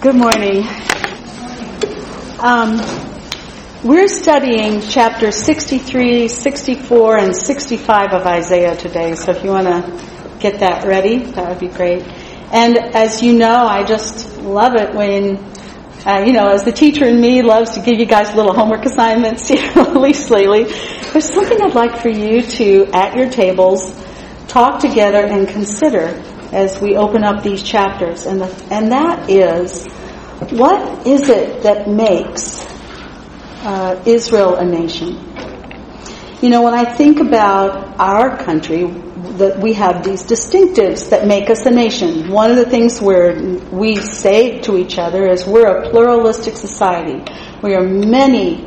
Good morning. Um, we're studying chapters 63, 64, and 65 of Isaiah today, so if you want to get that ready, that would be great. And as you know, I just love it when, uh, you know, as the teacher in me loves to give you guys little homework assignments, you know, at least lately. There's something I'd like for you to, at your tables, talk together and consider as we open up these chapters. And, the, and that is, what is it that makes uh, Israel a nation? You know, when I think about our country, that we have these distinctives that make us a nation. One of the things where we say to each other is we're a pluralistic society. We are many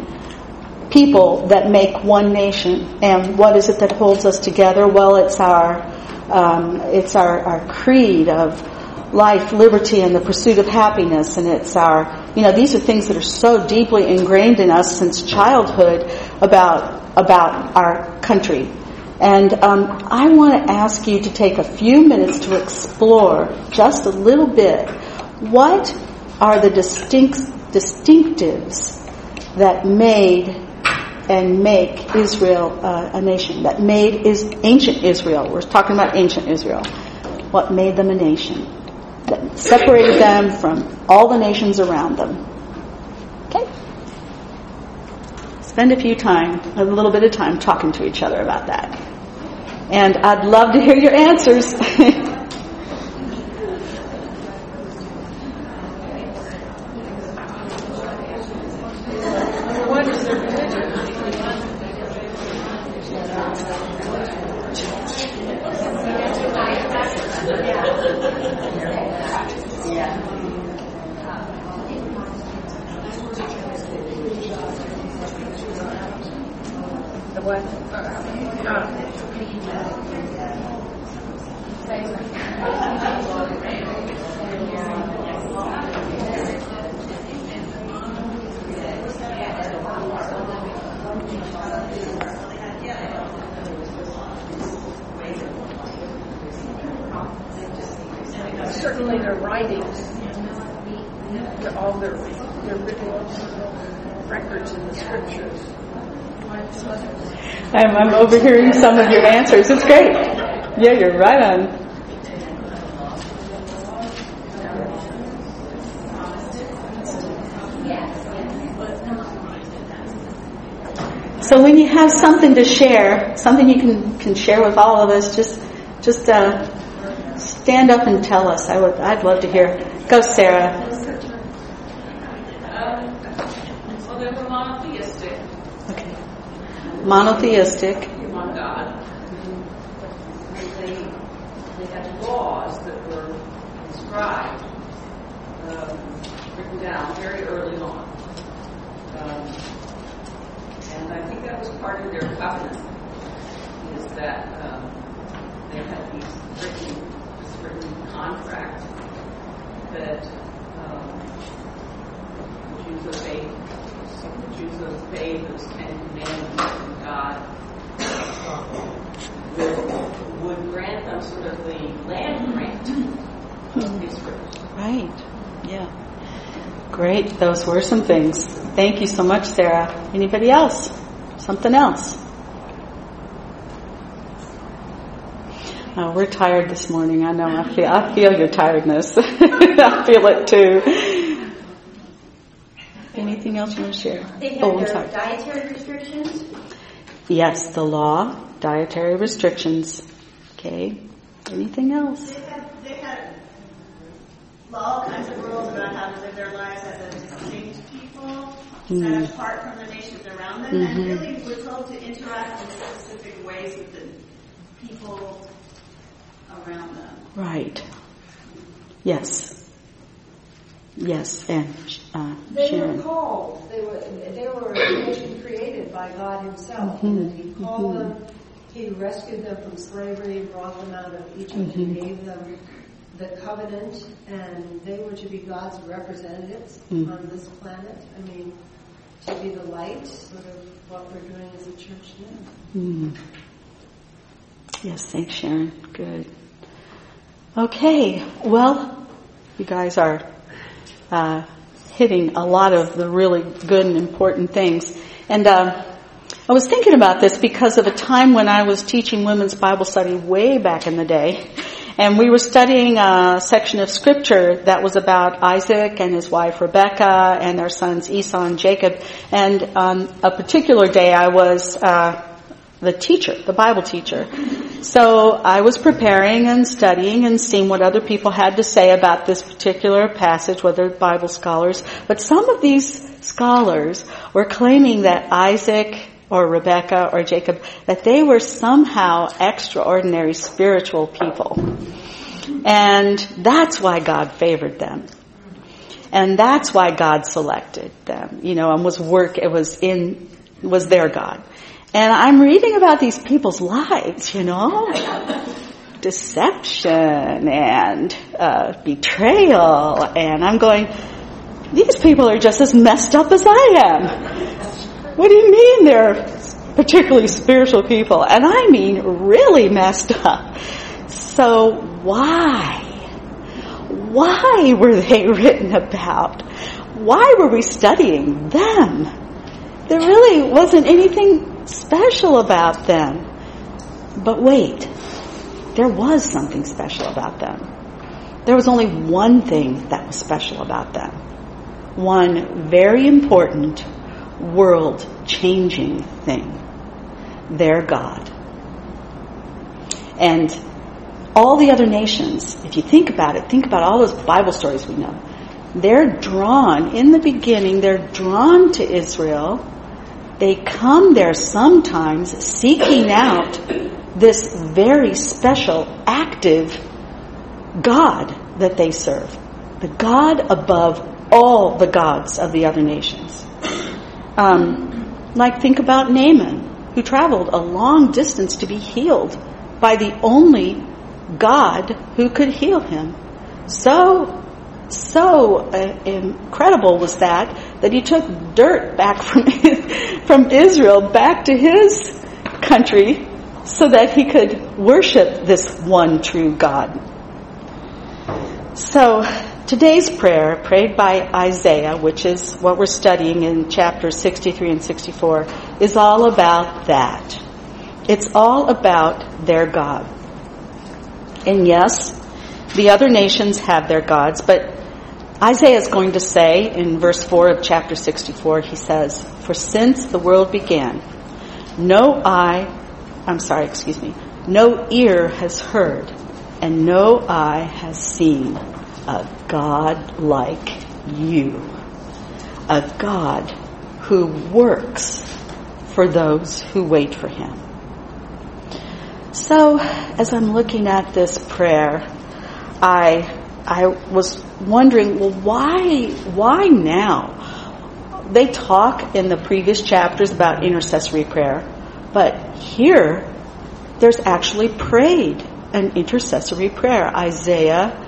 people that make one nation. And what is it that holds us together? Well, it's our um, it's our, our creed of life, liberty, and the pursuit of happiness. And it's our, you know, these are things that are so deeply ingrained in us since childhood about, about our country. And um, I want to ask you to take a few minutes to explore just a little bit what are the distinct, distinctives that made and make Israel uh, a nation, that made is ancient Israel. We're talking about ancient Israel. What made them a nation? That separated them from all the nations around them. Okay? Spend a few time, a little bit of time talking to each other about that. And I'd love to hear your answers. I'm, I'm overhearing some of your answers. It's great. Yeah, you're right on. So when you have something to share, something you can, can share with all of us, just just uh, stand up and tell us. I would I'd love to hear. Go, Sarah. well, they were monotheistic. Okay. Monotheistic. One God. They, they had laws that were inscribed, um, written down very early on. Um, and I think that was part of their covenant, is that um, they had these written, this written contract that um, the Jews obeyed. The Jews obeyed those Ten Commandments from God would, would grant them sort of the land grant of Israel. Right. Yeah. Great. Those were some things. Thank you so much, Sarah. Anybody else? Something else? Oh, we're tired this morning. I know. I feel. I feel your tiredness. I feel it too. Anything else you want to share? They had Oh, I'm sorry. dietary restrictions. Yes, the law, dietary restrictions. Okay. Anything else? They had, they had all kinds of rules about how to live their lives as a distinct people Mm. and apart from the nations around them, and really were told to interact in specific ways with the people around them. Right. Yes. Yes, and uh, They Sharon. were called. They were they were a nation created by God Himself. Mhm. And He called them. He rescued them from slavery and brought them out of Egypt and gave them the covenant. And they were to be God's representatives Mm. on this planet. I mean, to be the light, sort of what we're doing as a church now. Mm. Yes, thanks, Sharon. Good. Okay, well, you guys are uh, hitting a lot of the really good and important things. And uh, I was thinking about this because of a time when I was teaching women's Bible study way back in the day. And we were studying a section of scripture that was about Isaac and his wife Rebecca and their sons Esau and Jacob. And on a particular day I was uh, the teacher, the Bible teacher. So I was preparing and studying and seeing what other people had to say about this particular passage, whether Bible scholars. But some of these scholars were claiming that Isaac or Rebecca or Jacob, that they were somehow extraordinary spiritual people. And that's why God favored them. And that's why God selected them, you know, and was work, it was in, was their God. And I'm reading about these people's lives, you know, deception and uh, betrayal, and I'm going, these people are just as messed up as I am. What do you mean they're particularly spiritual people? And I mean really messed up. So why? Why were they written about? Why were we studying them? There really wasn't anything special about them. But wait, there was something special about them. There was only one thing that was special about them. One very important, world changing thing. Their God. And all the other nations, if you think about it, think about all those Bible stories we know. They're drawn, in the beginning, they're drawn to Israel. They come there sometimes seeking out this very special, active God that they serve. The God above all the gods of the other nations. Um, like think about Naaman, who traveled a long distance to be healed by the only God who could heal him. So, so uh, incredible was that that he took dirt back from from Israel back to his country so that he could worship this one true God. So today's prayer, prayed by Isaiah, which is what we're studying in chapters 63 and 64, is all about that. It's all about their God. And yes, the other nations have their gods, but Isaiah is going to say in verse 4 of chapter 64, he says, For since the world began, no eye, I'm sorry, excuse me, no ear has heard, and no eye has seen a God like you. A God who works for those who wait for him. So, as I'm looking at this prayer, I I was wondering, well, why why now? They talk in the previous chapters about intercessory prayer, but here there's actually prayed an intercessory prayer. Isaiah,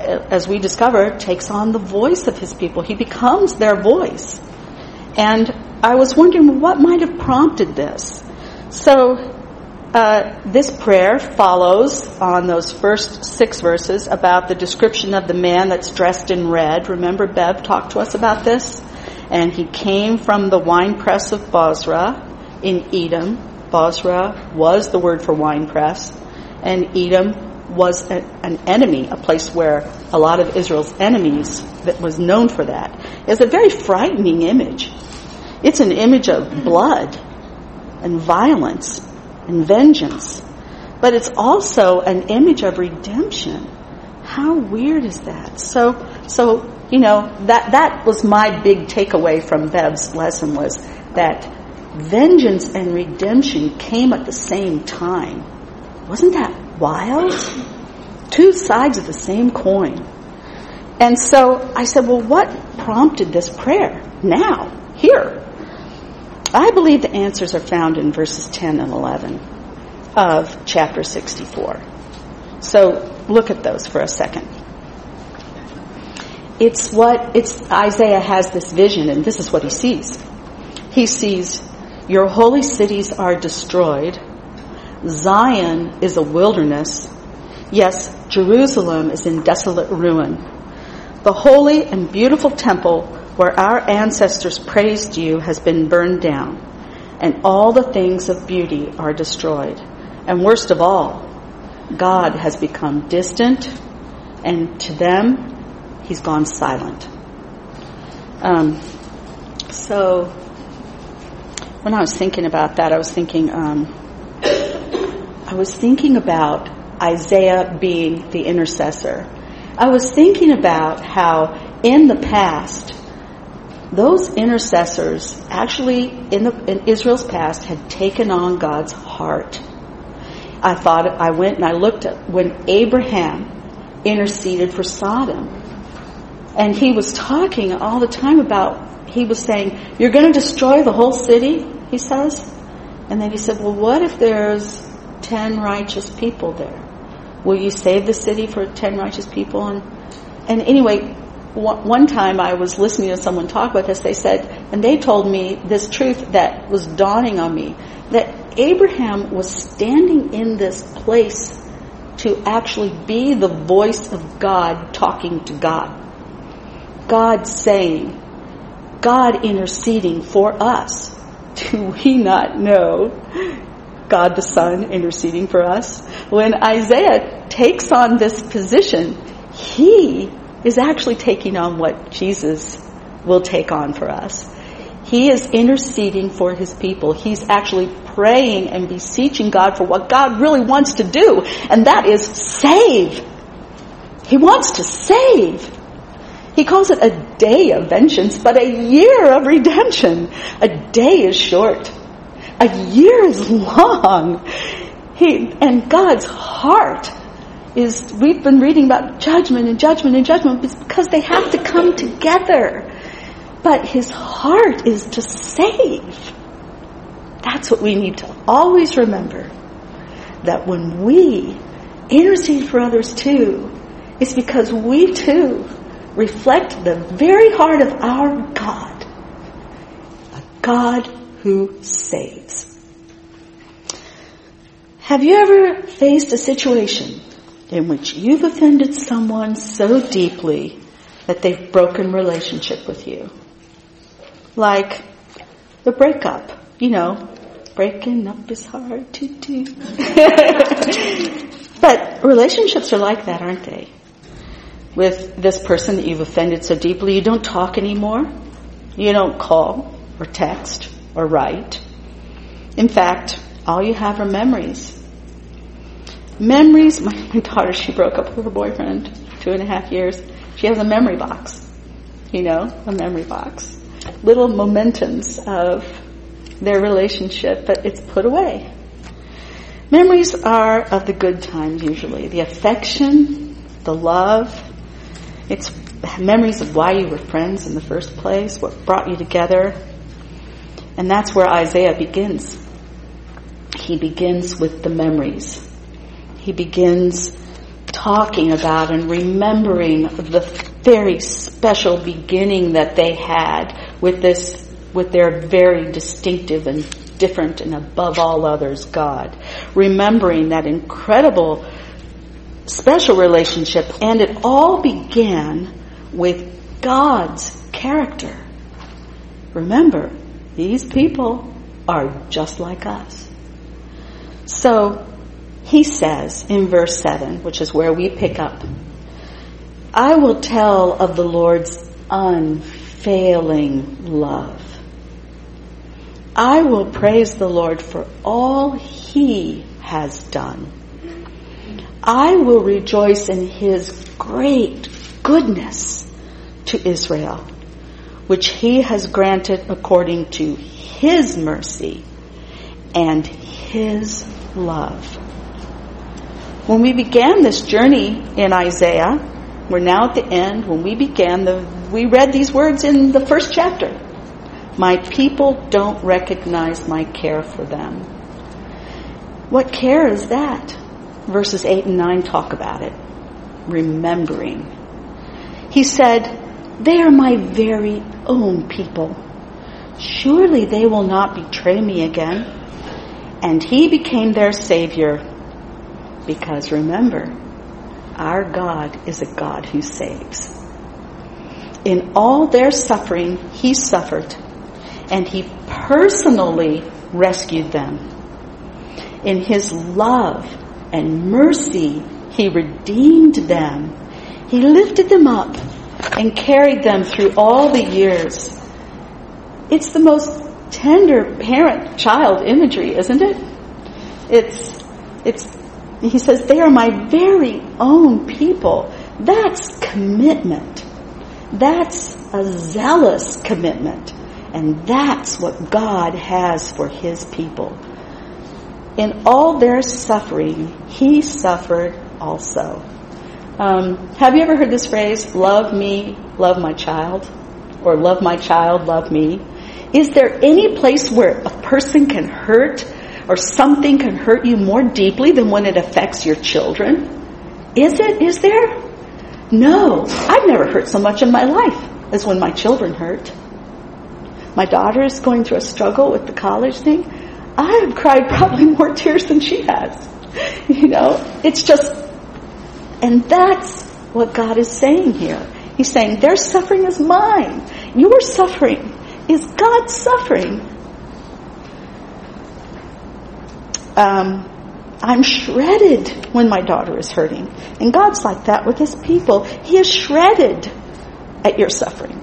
as we discover, takes on the voice of his people. He becomes their voice. And I was wondering what might have prompted this. So uh, this prayer follows on those first six verses about the description of the man that's dressed in red. Remember, Bev talked to us about this? And he came from the winepress of Bozrah in Edom. Bozrah was the word for winepress, and Edom was a, an enemy, a place where a lot of Israel's enemies that was known for that. It's a very frightening image. It's an image of blood and violence and vengeance. But it's also an image of redemption. How weird is that? So, so, you know, that, that was my big takeaway from Bev's lesson was that vengeance and redemption came at the same time. Wasn't that wild? Two sides of the same coin. And so I said, well, what prompted this prayer now, here? I believe the answers are found in verses 10 and 11 of chapter 64. So look at those for a second. It's what, it's, Isaiah has this vision and this is what he sees. He sees, your holy cities are destroyed. Zion is a wilderness. Yes, Jerusalem is in desolate ruin. The holy and beautiful temple where our ancestors praised you has been burned down, and all the things of beauty are destroyed. And worst of all, God has become distant, and to them, he's gone silent. Um, so, when I was thinking about that, I was thinking, um, I was thinking about Isaiah being the intercessor. I was thinking about how in the past, those intercessors actually in, the, in Israel's past had taken on God's heart. I thought I went and I looked at when Abraham interceded for Sodom. And he was talking all the time about, he was saying, You're going to destroy the whole city, he says. And then he said, Well, what if there's 10 righteous people there? Will you save the city for 10 righteous people? And, and anyway, one time I was listening to someone talk about this, they said, and they told me this truth that was dawning on me, that Abraham was standing in this place to actually be the voice of God talking to God. God saying, God interceding for us. Do we not know God the Son interceding for us? When Isaiah takes on this position, he is actually taking on what Jesus will take on for us. He is interceding for his people. He's actually praying and beseeching God for what God really wants to do, and that is save. He wants to save. He calls it a day of vengeance, but a year of redemption. A day is short. A year is long. He, and God's heart is, we've been reading about judgment and judgment and judgment because they have to come together. But his heart is to save. That's what we need to always remember. That when we intercede for others too, it's because we too reflect the very heart of our God. A God who saves. Have you ever faced a situation in which you've offended someone so deeply that they've broken relationship with you? Like the breakup, you know, breaking up is hard to do. but relationships are like that, aren't they? With this person that you've offended so deeply, you don't talk anymore. You don't call or text or write. In fact, all you have are memories. Memories, my, my daughter, she broke up with her boyfriend two and a half years. She has a memory box. You know, a memory box. Little momentums of their relationship, but it's put away. Memories are of the good times usually. The affection, the love. It's memories of why you were friends in the first place, what brought you together. And that's where Isaiah begins. He begins with the memories. He begins talking about and remembering the very special beginning that they had with this with their very distinctive and different and above all others God. Remembering that incredible special relationship and it all began with God's character. Remember, these people are just like us. So, he says in verse 7, which is where we pick up, I will tell of the Lord's unfailing love I will praise the Lord for all he has done. I will rejoice in his great goodness to Israel, which he has granted according to his mercy and his love. When we began this journey in Isaiah, we're now at the end. When we began, the, we read these words in the first chapter. My people don't recognize my care for them. What care is that? Verses 8 and 9 talk about it. Remembering. He said, They are my very own people. Surely they will not betray me again. And he became their Savior. Because remember, our God is a God who saves. in all their suffering, he suffered, and he personally rescued them. In his love and mercy, he redeemed them. He lifted them up and carried them through all the years. It's the most tender parent child imagery, isn't it? It's, it's, he says, they are my very own people. That's commitment. That's a zealous commitment. And that's what God has for his people. In all their suffering, he suffered also. Um, have you ever heard this phrase, love me, love my child? Or love my child, love me? Is there any place where a person can hurt or something can hurt you more deeply than when it affects your children? Is it? Is there? No. I've never hurt so much in my life as when my children hurt. My daughter is going through a struggle with the college thing. I have cried probably more tears than she has. You know, it's just, and that's what God is saying here. He's saying, their suffering is mine. Your suffering is God's suffering. Um, I'm shredded when my daughter is hurting. And God's like that with His people. He is shredded at your suffering.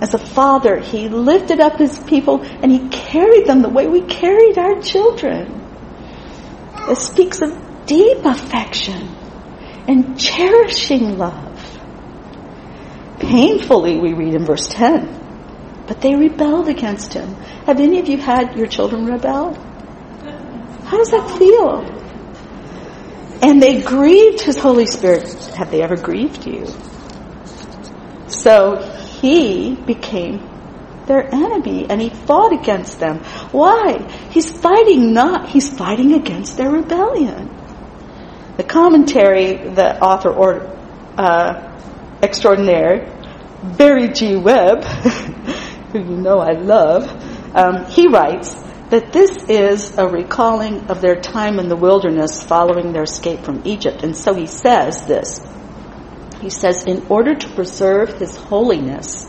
As a father, He lifted up His people and He carried them the way we carried our children. It speaks of deep affection and cherishing love. Painfully, we read in verse 10 but they rebelled against him. Have any of you had your children rebel? How does that feel? And they grieved his Holy Spirit. Have they ever grieved you? So he became their enemy and he fought against them. Why? He's fighting not, he's fighting against their rebellion. The commentary, the author or, uh, extraordinaire, Barry G. Webb, who you know I love, um, he writes that this is a recalling of their time in the wilderness following their escape from Egypt. And so he says this. He says, in order to preserve his holiness,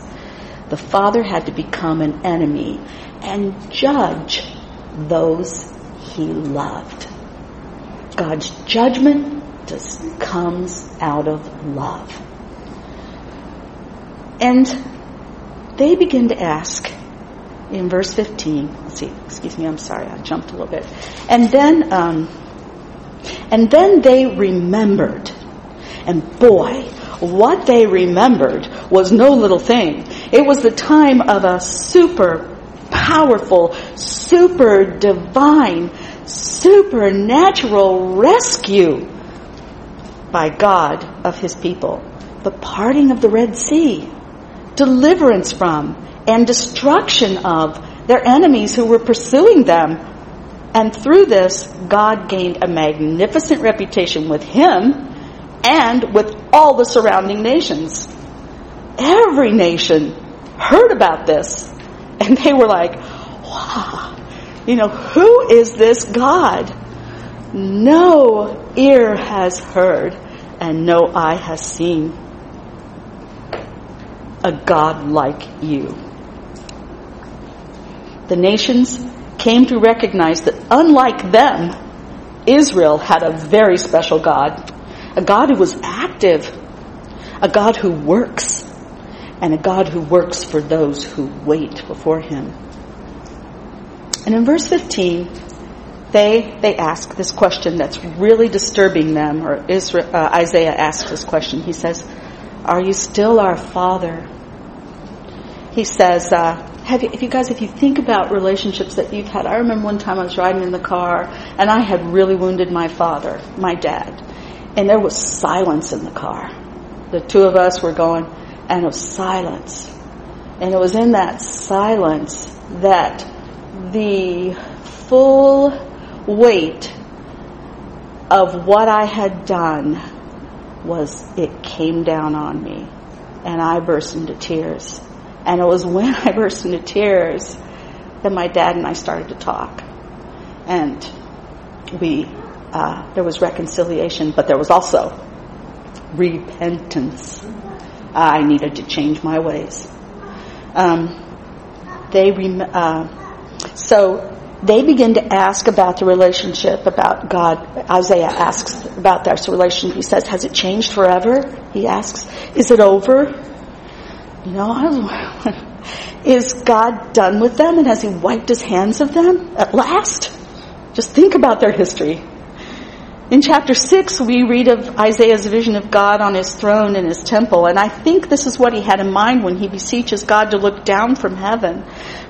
the Father had to become an enemy and judge those he loved. God's judgment just comes out of love. And they begin to ask in verse 15. Let's see, excuse me, I'm sorry, I jumped a little bit. And then, um, and then they remembered. And boy, what they remembered was no little thing. It was the time of a super powerful, super divine, supernatural rescue by God of his people. The parting of the Red Sea deliverance from and destruction of their enemies who were pursuing them. And through this, God gained a magnificent reputation with him and with all the surrounding nations. Every nation heard about this and they were like, wow, you know, who is this God? No ear has heard and no eye has seen a God like you. The nations came to recognize that unlike them, Israel had a very special God. A God who was active. A God who works. And a God who works for those who wait before Him. And in verse 15, they, they ask this question that's really disturbing them, or Israel, uh, Isaiah asks this question. He says, Are you still our Father? he says, uh, have you, if you guys, if you think about relationships that you've had, I remember one time I was riding in the car and I had really wounded my father, my dad, and there was silence in the car. The two of us were going, and it was silence. And it was in that silence that the full weight of what I had done was, it came down on me. And I burst into tears. And it was when I burst into tears that my dad and I started to talk. And we, uh, there was reconciliation, but there was also repentance. I needed to change my ways. Um, they rem- uh, so they begin to ask about the relationship about God. Isaiah asks about their relationship. He says, "Has it changed forever?" He asks, "Is it over?" You know, is God done with them, and has He wiped His hands of them at last? Just think about their history. In chapter 6, we read of Isaiah's vision of God on his throne in his temple, and I think this is what he had in mind when he beseeches God to look down from heaven,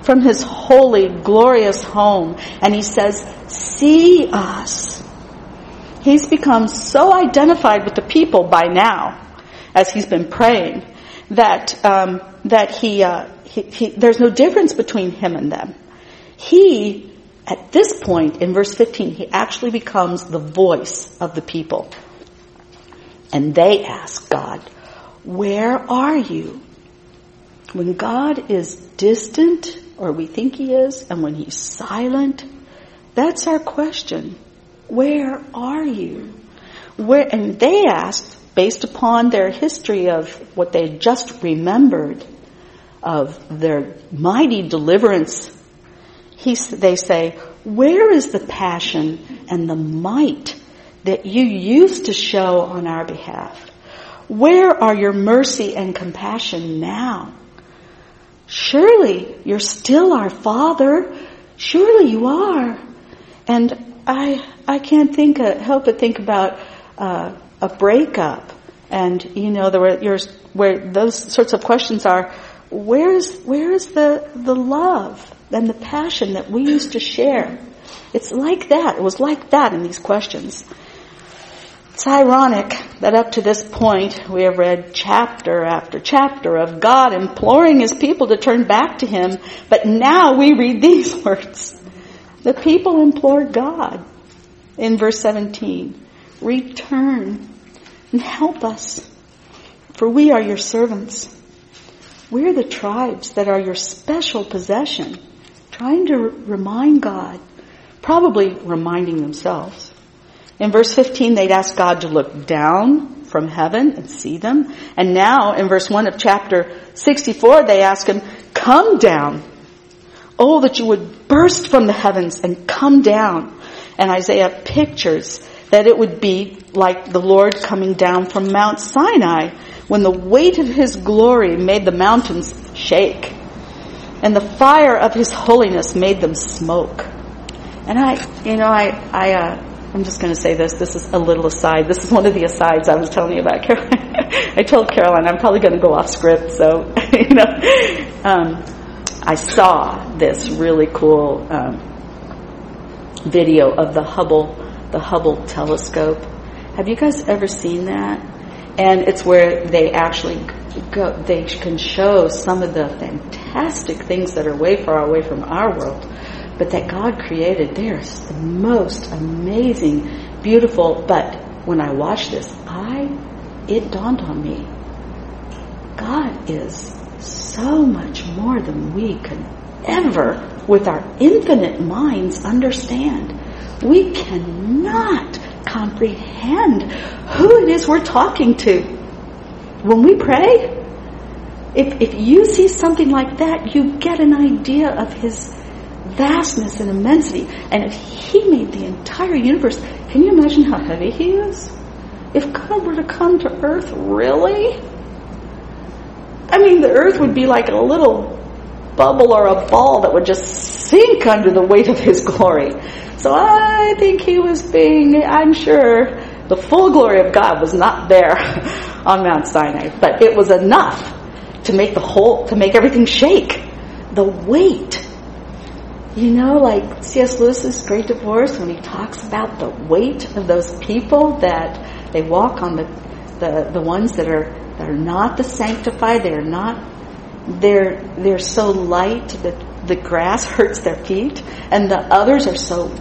from his holy, glorious home, and he says, See us. He's become so identified with the people by now, as he's been praying, that, um, that he, uh, he, he, there's no difference between him and them. He at this point, in verse 15, he actually becomes the voice of the people. And they ask God, Where are you? When God is distant, or we think he is, and when he's silent, that's our question. Where are you? Where, and they asked, based upon their history of what they just remembered, of their mighty deliverance he, they say, where is the passion and the might that you used to show on our behalf? Where are your mercy and compassion now? Surely you're still our Father. Surely you are. And I, I can't think, of, help but think about uh, a breakup. And, you know, there were, where those sorts of questions are, where's, where's the, the love? and the passion that we used to share. It's like that. It was like that in these questions. It's ironic that up to this point we have read chapter after chapter of God imploring His people to turn back to Him, but now we read these words. The people implored God in verse 17, return and help us, for we are your servants. We're the tribes that are your special possession trying to remind God, probably reminding themselves. In verse 15, they'd ask God to look down from heaven and see them. And now, in verse 1 of chapter 64, they ask him, come down. Oh, that you would burst from the heavens and come down. And Isaiah pictures that it would be like the Lord coming down from Mount Sinai when the weight of his glory made the mountains shake and the fire of his holiness made them smoke. And I, you know, I, I, uh, I'm just going to say this. This is a little aside. This is one of the asides I was telling you about, Caroline. I told Caroline I'm probably going to go off script, so you know. Um, I saw this really cool um, video of the Hubble, the Hubble telescope. Have you guys ever seen that? And it's where they actually go, they can show some of the fantastic things that are way far away from our world, but that God created. They're the most amazing, beautiful. But when I watched this, I it dawned on me. God is so much more than we can ever, with our infinite minds, understand. We cannot comprehend who it is we're talking to when we pray, if, if you see something like that, you get an idea of his vastness and immensity. And if he made the entire universe, can you imagine how heavy he is? If God were to come to earth, really? I mean, the earth would be like a little bubble or a ball that would just sink under the weight of his glory. So I think he was being, I'm sure, the full glory of God was not there on Mount Sinai, but it was enough to make the whole, to make everything shake. The weight. You know, like C.S. Lewis's Great Divorce, when he talks about the weight of those people that they walk on the, the, the ones that are, that are not the sanctified, they're not, they're, they're so light that the grass hurts their feet, and the others are so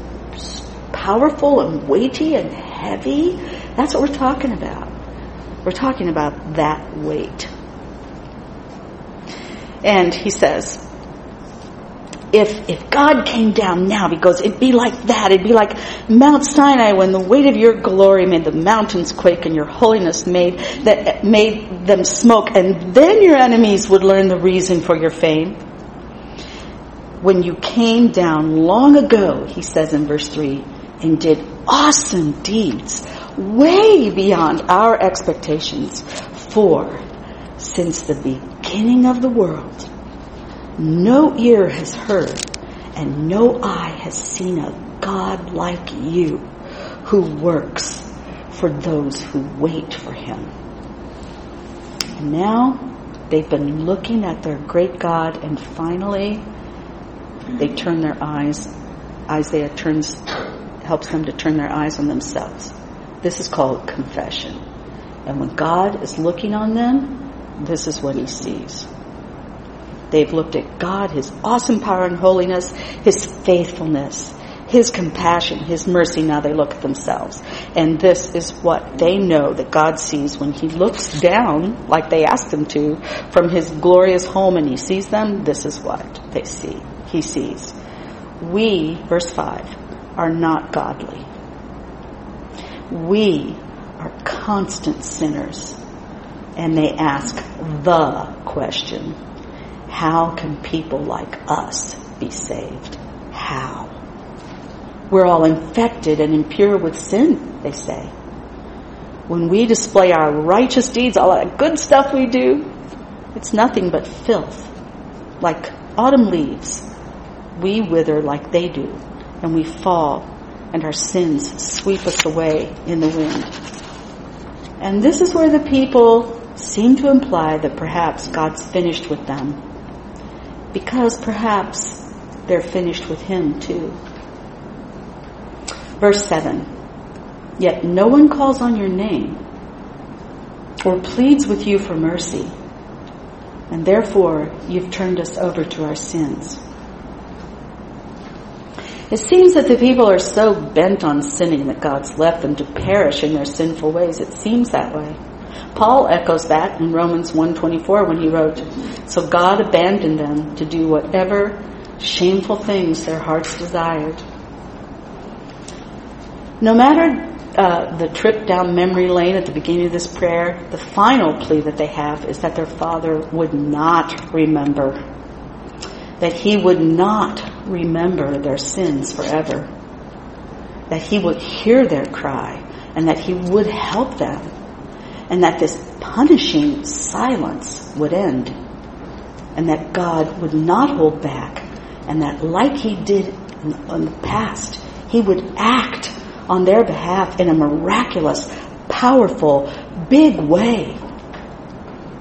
powerful and weighty and heavy. That's what we're talking about. We're talking about that weight. And he says, if, if God came down now, he goes, it'd be like that. It'd be like Mount Sinai when the weight of your glory made the mountains quake and your holiness made that made them smoke. And then your enemies would learn the reason for your fame. When you came down long ago, he says in verse three, and did awesome deeds way beyond our expectations. For since the beginning of the world, no ear has heard and no eye has seen a God like you who works for those who wait for him. And now they've been looking at their great God and finally they turn their eyes. Isaiah turns, helps them to turn their eyes on themselves. This is called confession. And when God is looking on them, this is what he sees. They've looked at God, His awesome power and holiness, His faithfulness, His compassion, His mercy. Now they look at themselves. And this is what they know that God sees when He looks down, like they asked Him to, from His glorious home and He sees them. This is what they see. He sees. We, verse 5, are not godly. We are constant sinners. And they ask the question how can people like us be saved? How? We're all infected and impure with sin, they say. When we display our righteous deeds, all that good stuff we do, it's nothing but filth. Like autumn leaves, we wither like they do, and we fall, and our sins sweep us away in the wind. And this is where the people seem to imply that perhaps God's finished with them because perhaps they're finished with him too. Verse 7 Yet no one calls on your name or pleads with you for mercy, and therefore you've turned us over to our sins. It seems that the people are so bent on sinning that God's left them to perish in their sinful ways. It seems that way. Paul echoes that in Romans 1:24 when he wrote, "So God abandoned them to do whatever shameful things their hearts desired." No matter uh, the trip down memory lane at the beginning of this prayer, the final plea that they have is that their father would not remember, that he would not remember their sins forever, that he would hear their cry, and that he would help them and that this punishing silence would end, and that God would not hold back, and that like he did in, the past, he would act on their behalf in a miraculous, powerful, big way.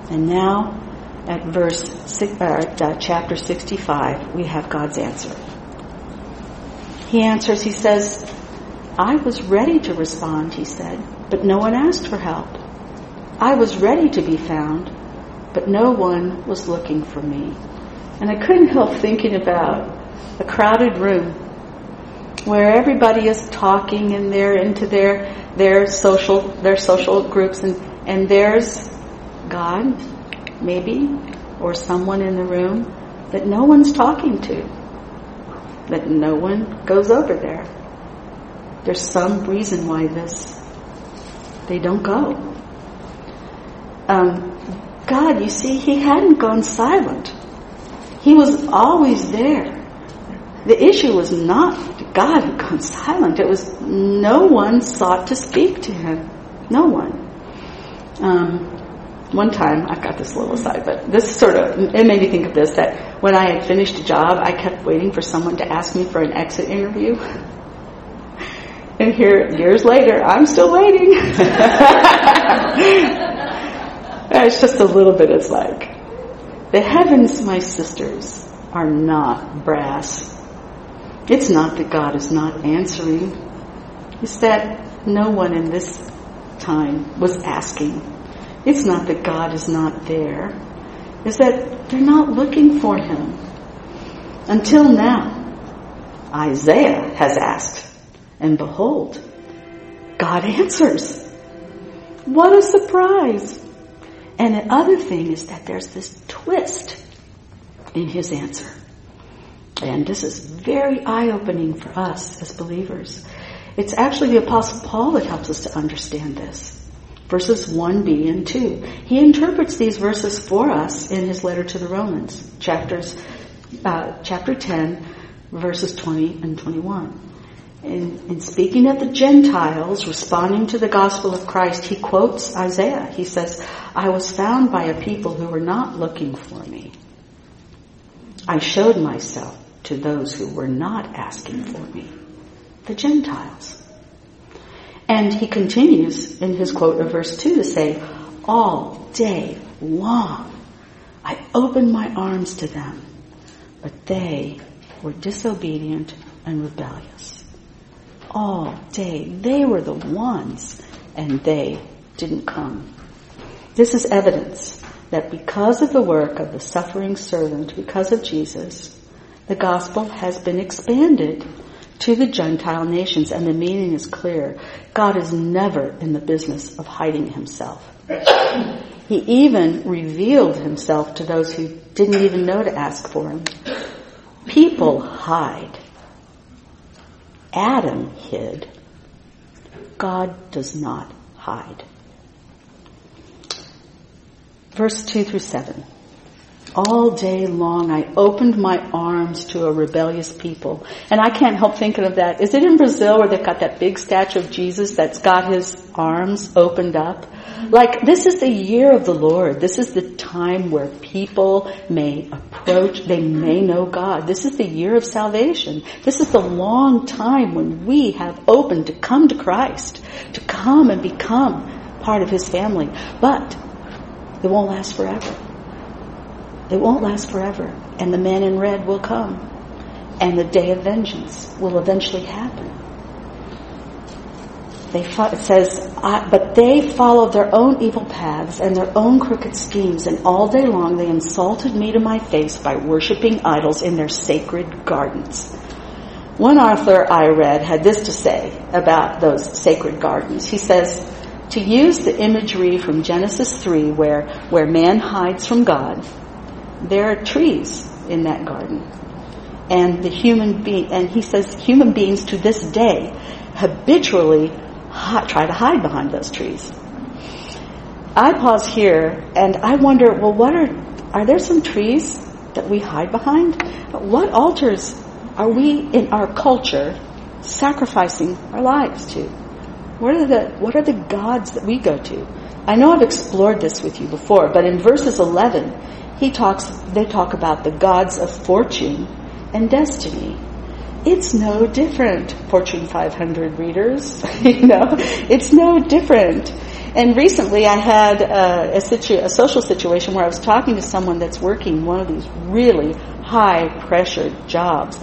And now, at verse six, uh, chapter 65, we have God's answer. He answers, he says, I was ready to respond, he said, but no one asked for help. I was ready to be found, but no one was looking for me. And I couldn't help thinking about a crowded room where everybody is talking and they're into their their social their social groups and and there's God maybe or someone in the room that no one's talking to that no one goes over there there's some reason why this they don't go um, God, you see, he hadn't gone silent. He was always there. The issue was not God had gone silent. It was no one sought to speak to him. No one. Um, one time, I've got this little aside, but this sort of, it made me think of this, that when I had finished a job, I kept waiting for someone to ask me for an exit interview. And here, years later, I'm still waiting. it's just a little bit, it's like, the heavens, my sisters, are not brass. It's not that God is not answering. It's that no one in this time was asking. It's not that God is not there. It's that they're not looking for Him. Until now, Isaiah has asked, and behold, God answers. What a surprise! And the other thing is that there's this twist in his answer. And this is very eye-opening for us as believers. It's actually the Apostle Paul that helps us to understand this. Verses 1b and 2. He interprets these verses for us in his letter to the Romans, chapters, uh, chapter 10, verses 20 and 21. In, in speaking of the Gentiles responding to the gospel of Christ, he quotes Isaiah. He says, I was found by a people who were not looking for me. I showed myself to those who were not asking for me, the Gentiles. And he continues in his quote of verse 2 to say, All day long I opened my arms to them, but they were disobedient and rebellious. All day they were the ones and they didn't come. This is evidence that because of the work of the suffering servant, because of Jesus, the gospel has been expanded to the Gentile nations, and the meaning is clear. God is never in the business of hiding himself. He even revealed himself to those who didn't even know to ask for him. People hide. Adam hid. God does not hide. Verse 2 through 7. All day long I opened my arms to a rebellious people. And I can't help thinking of that. Is it in Brazil where they've got that big statue of Jesus that's got his arms opened up? Like, this is the year of the Lord. This is the time where people may approach, they may know God. This is the year of salvation. This is the long time when we have opened to come to Christ, to come and become part of His family. But it won't last forever. It won't last forever. And the man in red will come. And the day of vengeance will eventually happen. They it says, but they followed their own evil paths and their own crooked schemes, and all day long they insulted me to my face by worshiping idols in their sacred gardens. One author I read had this to say about those sacred gardens. He says, to use the imagery from Genesis 3 where, where man hides from God, there are trees in that garden. And the human being, and he says human beings to this day habitually try to hide behind those trees. I pause here and I wonder, well, what are, are there some trees that we hide behind? What altars are we in our culture sacrificing our lives to? What are the, what are the gods that we go to? I know I've explored this with you before, but in verses 11, he talks, they talk about the gods of fortune and destiny. It's no different, Fortune 500 readers. you know, it's no different. And recently I had a, a, situ- a social situation where I was talking to someone that's working one of these really high pressure jobs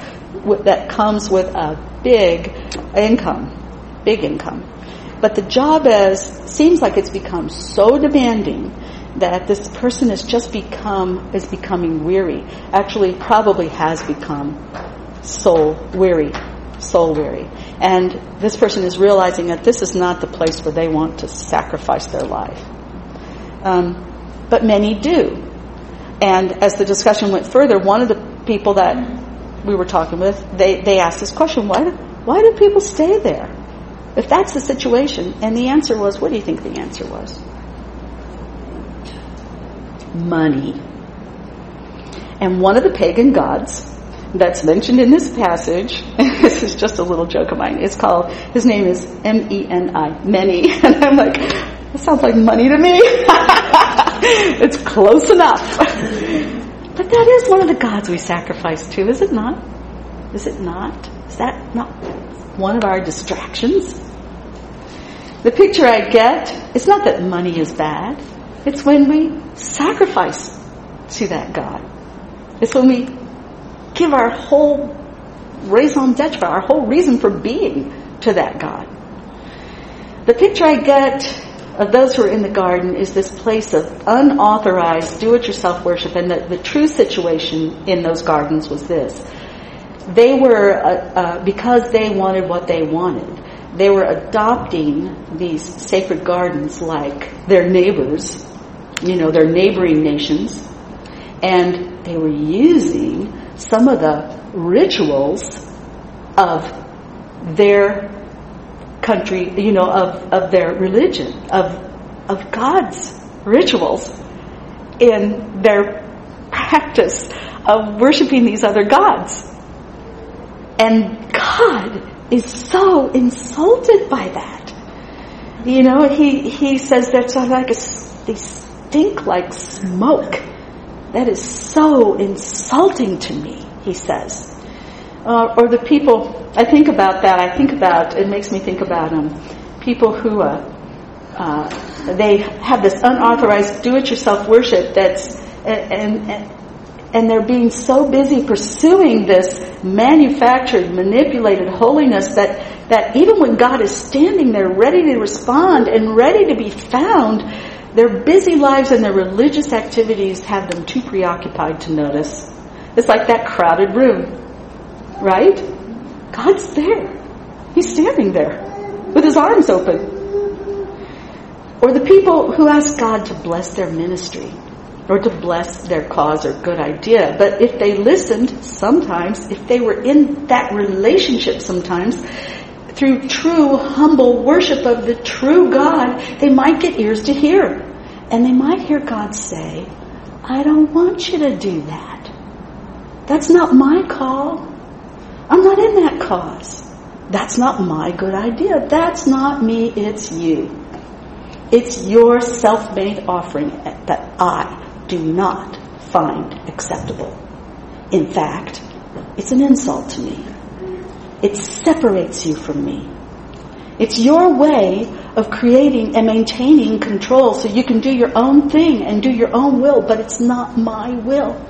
that comes with a big income, big income. But the job as seems like it's become so demanding that this person has just become is becoming weary. Actually, probably has become soul weary, soul weary. And this person is realizing that this is not the place where they want to sacrifice their life. Um, but many do. And as the discussion went further, one of the people that we were talking with, they, they asked this question, why do, why do people stay there? If that's the situation, and the answer was, what do you think the answer was? Money. And one of the pagan gods that's mentioned in this passage, this is just a little joke of mine, it's called, his name is M-E-N-I, Many. And I'm like, that sounds like money to me. it's close enough. But that is one of the gods we sacrifice to, is it not? Is it not? Is that not one of our distractions? The picture I get, it's not that money is bad. It's when we sacrifice to that God. It's when we give our whole raison d'etre, our whole reason for being to that God. The picture I get of those who are in the garden is this place of unauthorized do-it-yourself worship, and the, the true situation in those gardens was this. They were, uh, uh, because they wanted what they wanted, they were adopting these sacred gardens like their neighbors, you know, their neighboring nations, and they were using some of the rituals of their country, you know, of, of their religion, of, of God's rituals in their practice of worshiping these other gods. And God is so insulted by that. You know, he, he says that's like a, they stink like smoke. That is so insulting to me, he says. Uh, or the people, I think about that, I think about, it makes me think about um, people who, uh, uh, they have this unauthorized do-it-yourself worship that's, and, and, and they're being so busy pursuing this manufactured, manipulated holiness that, that even when God is standing there ready to respond and ready to be found, their busy lives and their religious activities have them too preoccupied to notice. It's like that crowded room, right? God's there. He's standing there with his arms open. Or the people who ask God to bless their ministry or to bless their cause or good idea. But if they listened, sometimes, if they were in that relationship sometimes, through true, humble worship of the true God, they might get ears to hear. And they might hear God say, I don't want you to do that. That's not my call. I'm not in that cause. That's not my good idea. That's not me, it's you. It's your self-made offering that I do not find acceptable. In fact, it's an insult to me. It separates you from me. It's your way of creating and maintaining control so you can do your own thing and do your own will, but it's not my will.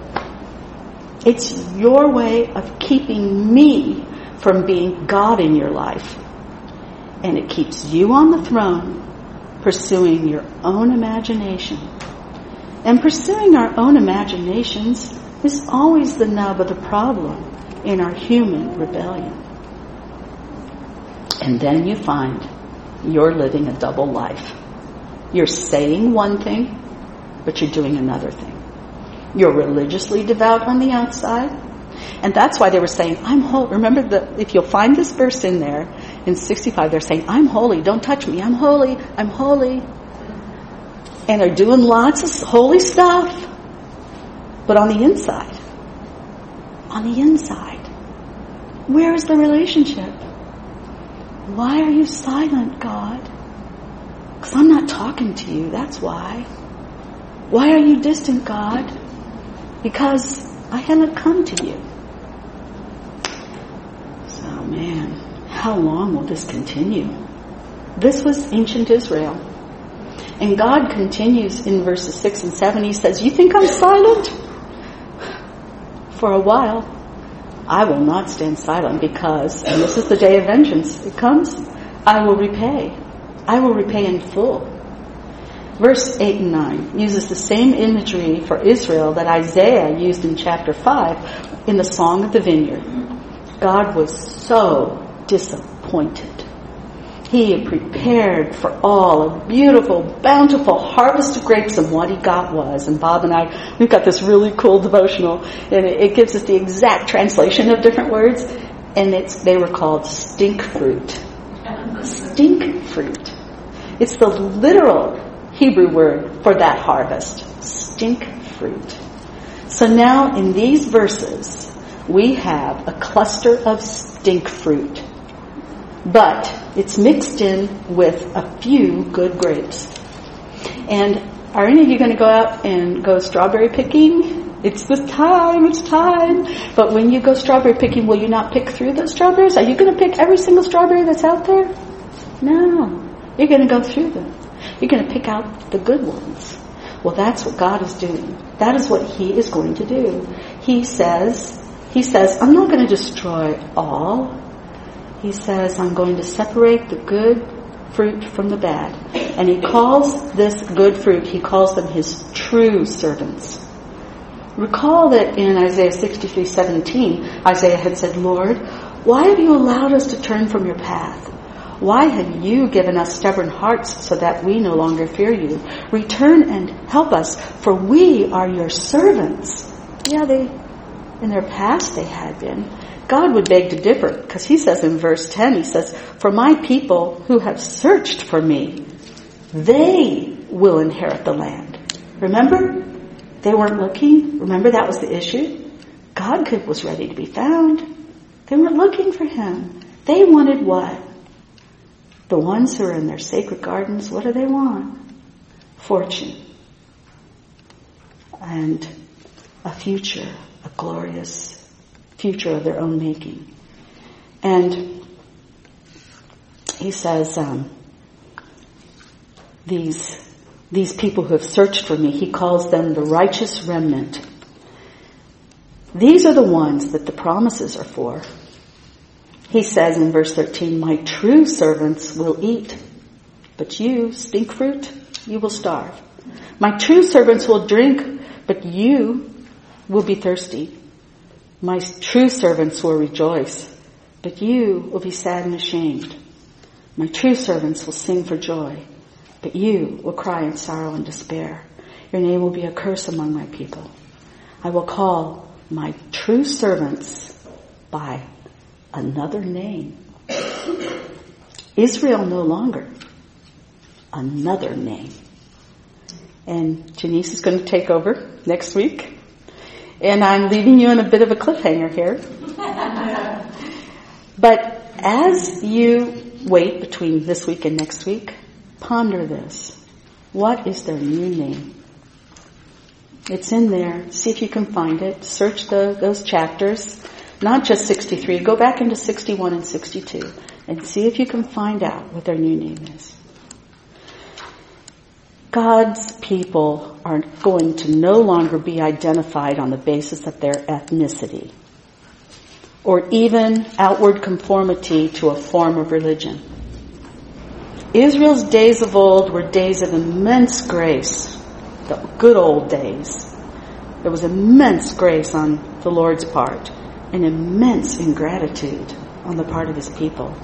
It's your way of keeping me from being God in your life. And it keeps you on the throne pursuing your own imagination and pursuing our own imaginations is always the nub of the problem in our human rebellion. And then you find you're living a double life. You're saying one thing, but you're doing another thing. You're religiously devout on the outside, and that's why they were saying, I'm holy. Remember that if you'll find this verse in there, in 65, they're saying, I'm holy, don't touch me, I'm holy, I'm holy and they're doing lots of holy stuff. But on the inside, on the inside, where is the relationship? Why are you silent, God? Because I'm not talking to you, that's why. Why are you distant, God? Because I haven't come to you. So, man, how long will this continue? This was ancient Israel. And God continues in verses 6 and 7. He says, You think I'm silent? For a while, I will not stand silent because, and this is the day of vengeance, it comes, I will repay. I will repay in full. Verse 8 and 9 uses the same imagery for Israel that Isaiah used in chapter 5 in the Song of the Vineyard. God was so disappointed he prepared for all a beautiful, bountiful harvest of grapes, and what he got was. And Bob and I, we've got this really cool devotional, and it, gives us the exact translation of different words, and it's they were called stink fruit. Stink fruit. It's the literal Hebrew word for that harvest. Stink fruit. So now in these verses, we have a cluster of stink fruit but it's mixed in with a few good grapes. And are any of you going to go out and go strawberry picking? It's the time, it's time. But when you go strawberry picking, will you not pick through the strawberries? Are you going to pick every single strawberry that's out there? No. You're going to go through them. You're going to pick out the good ones. Well, that's what God is doing. That is what He is going to do. He says, He says, I'm not going to destroy all he says, I'm going to separate the good fruit from the bad. And he calls this good fruit, he calls them his true servants. Recall that in Isaiah 63, 17, Isaiah had said, Lord, why have you allowed us to turn from your path? Why have you given us stubborn hearts so that we no longer fear you? Return and help us, for we are your servants. Yeah, they, In their past, they had been. God would beg to differ because he says in verse 10, he says, For my people who have searched for me, they will inherit the land. Remember? They weren't looking. Remember that was the issue? God could, was ready to be found. They weren't looking for him. They wanted what? The ones who are in their sacred gardens, what do they want? Fortune. And a future, a glorious future of their own making. And he says, um, these, these people who have searched for me, he calls them the righteous remnant. These are the ones that the promises are for. He says in verse 13, my true servants will eat, but you, stink fruit, you will starve. My true servants will drink, but you will be thirsty. My true servants will rejoice, but you will be sad and ashamed. My true servants will sing for joy, but you will cry in sorrow and despair. Your name will be a curse among my people. I will call my true servants by another name. Israel no longer. Another name. And Janice is going to take over next week. And I'm leaving you in a bit of a cliffhanger here. but as you wait between this week and next week, ponder this. What is their new name? It's in there. See if you can find it. Search the, those chapters. Not just 63. Go back into 61 and 62 and see if you can find out what their new name is. God's people are going to no longer be identified on the basis of their ethnicity or even outward conformity to a form of religion. Israel's days of old were days of immense grace, the good old days. There was immense grace on the Lord's part and immense ingratitude on the part of his people.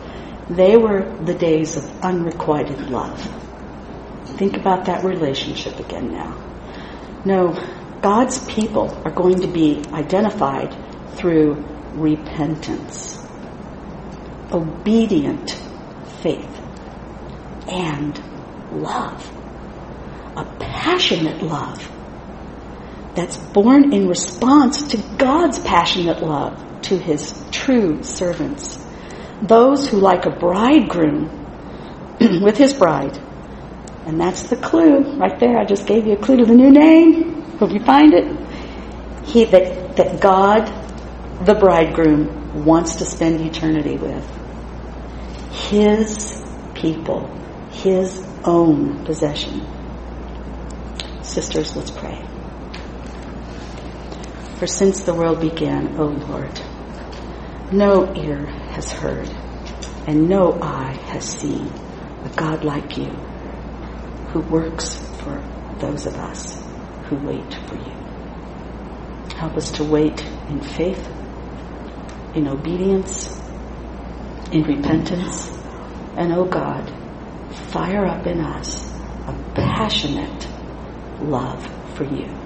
They were the days of unrequited love. Think about that relationship again now. No, God's people are going to be identified through repentance, obedient faith, and love. A passionate love that's born in response to God's passionate love to his true servants. Those who, like a bridegroom with his bride, and that's the clue right there. I just gave you a clue to the new name. Hope you find it. He that that God, the bridegroom, wants to spend eternity with. His people, his own possession. Sisters, let's pray. For since the world began, O Lord, no ear has heard and no eye has seen a God like you who works for those of us who wait for you. Help us to wait in faith, in obedience, in repentance, and oh God, fire up in us a passionate love for you.